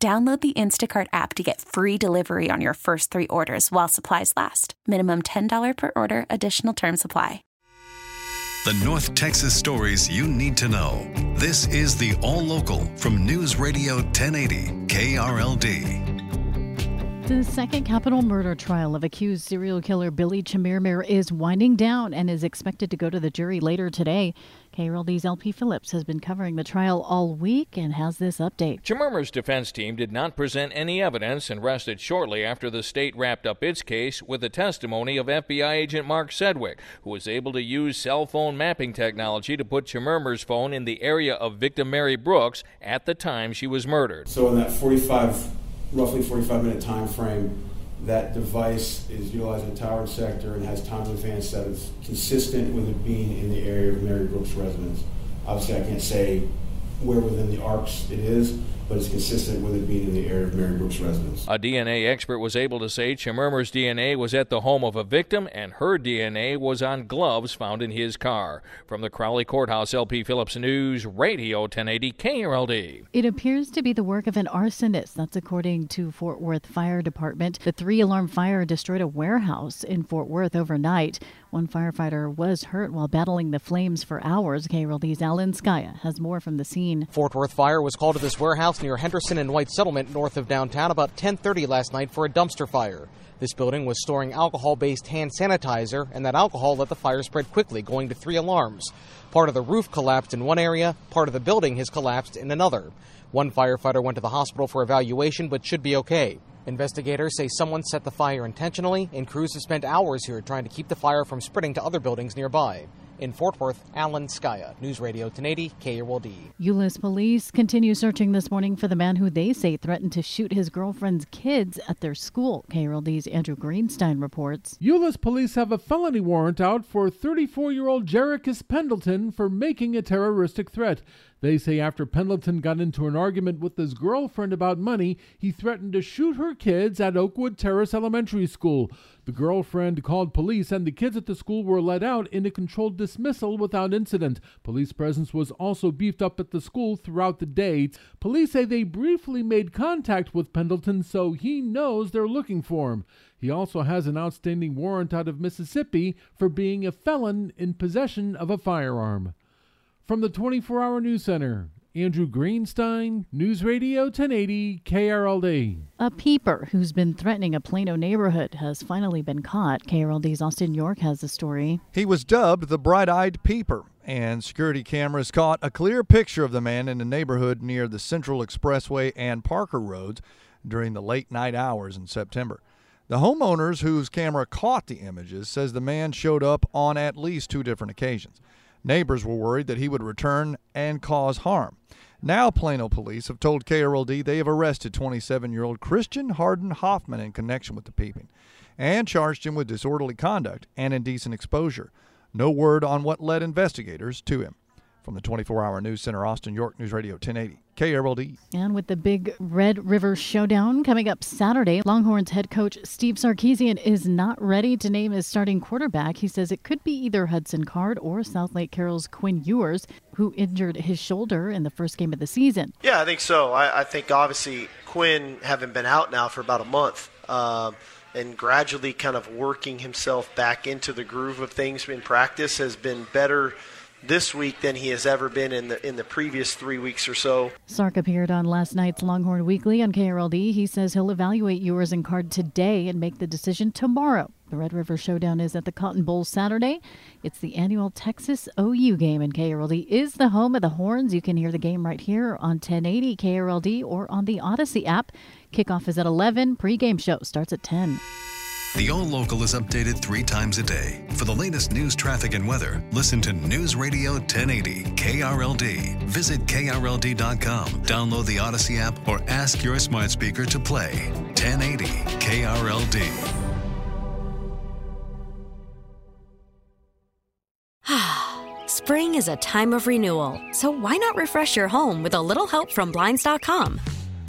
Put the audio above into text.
Download the Instacart app to get free delivery on your first three orders while supplies last. Minimum $10 per order, additional term supply. The North Texas stories you need to know. This is the All Local from News Radio 1080, KRLD. The second capital murder trial of accused serial killer Billy Chemirmir is winding down and is expected to go to the jury later today. KRLD's LP Phillips has been covering the trial all week and has this update. Chemirmir's defense team did not present any evidence and rested shortly after the state wrapped up its case with the testimony of FBI agent Mark Sedgwick, who was able to use cell phone mapping technology to put Chemirmir's phone in the area of victim Mary Brooks at the time she was murdered. So in that 45 roughly 45 minute time frame. That device is utilized in the tower sector and has time advance that is consistent with it being in the area of Mary Brooks' residence. Obviously, I can't say where within the arcs it is, but it's consistent with it being in the area of Mary Brooks' residence. A DNA expert was able to say Chemirmir's DNA was at the home of a victim and her DNA was on gloves found in his car. From the Crowley Courthouse, LP Phillips News, Radio 1080 KRLD. It appears to be the work of an arsonist. That's according to Fort Worth Fire Department. The three alarm fire destroyed a warehouse in Fort Worth overnight. One firefighter was hurt while battling the flames for hours. KRLD's Alan Scaia has more from the scene. Fort Worth Fire was called to this warehouse near Henderson and White Settlement north of downtown about 10:30 last night for a dumpster fire. This building was storing alcohol-based hand sanitizer, and that alcohol let the fire spread quickly, going to three alarms. Part of the roof collapsed in one area, part of the building has collapsed in another. One firefighter went to the hospital for evaluation but should be okay. Investigators say someone set the fire intentionally, and crews have spent hours here trying to keep the fire from spreading to other buildings nearby. In Fort Worth, Alan Scaia, News Radio 1080, KRLD. Euless police continue searching this morning for the man who they say threatened to shoot his girlfriend's kids at their school. KRLD's Andrew Greenstein reports. Euless police have a felony warrant out for 34 year old Jericus Pendleton for making a terroristic threat. They say after Pendleton got into an argument with his girlfriend about money, he threatened to shoot her kids at Oakwood Terrace Elementary School. The girlfriend called police, and the kids at the school were let out in a controlled dismissal without incident. Police presence was also beefed up at the school throughout the day. Police say they briefly made contact with Pendleton, so he knows they're looking for him. He also has an outstanding warrant out of Mississippi for being a felon in possession of a firearm. From the 24 Hour News Center, Andrew Greenstein, News Radio 1080 KRLD. A peeper who's been threatening a Plano neighborhood has finally been caught. KRLD's Austin York has the story. He was dubbed the bright eyed peeper, and security cameras caught a clear picture of the man in the neighborhood near the Central Expressway and Parker Roads during the late night hours in September. The homeowners whose camera caught the images says the man showed up on at least two different occasions. Neighbors were worried that he would return and cause harm. Now, Plano police have told KRLD they have arrested 27 year old Christian Harden Hoffman in connection with the peeping and charged him with disorderly conduct and indecent exposure. No word on what led investigators to him. From the 24 hour news center, Austin, York News Radio 1080. KRLD. And with the big Red River Showdown coming up Saturday, Longhorns head coach Steve Sarkisian is not ready to name his starting quarterback. He says it could be either Hudson Card or Southlake Carroll's Quinn Ewers, who injured his shoulder in the first game of the season. Yeah, I think so. I, I think obviously Quinn, having been out now for about a month, uh, and gradually kind of working himself back into the groove of things in practice has been better this week than he has ever been in the in the previous three weeks or so. Sark appeared on last night's Longhorn Weekly on KRLD. He says he'll evaluate Ewers and Card today and make the decision tomorrow. The Red River Showdown is at the Cotton Bowl Saturday. It's the annual Texas OU game, and KRLD is the home of the Horns. You can hear the game right here on 1080 KRLD or on the Audacy app. Kickoff is at 11. Pre-game show starts at 10. The All Local is updated three times a day. For the latest news, traffic, and weather, listen to News Radio 1080 KRLD. Visit KRLD.com, download the Audacy app, or ask your smart speaker to play 1080 KRLD. Spring is a time of renewal, so why not refresh your home with a little help from Blinds.com?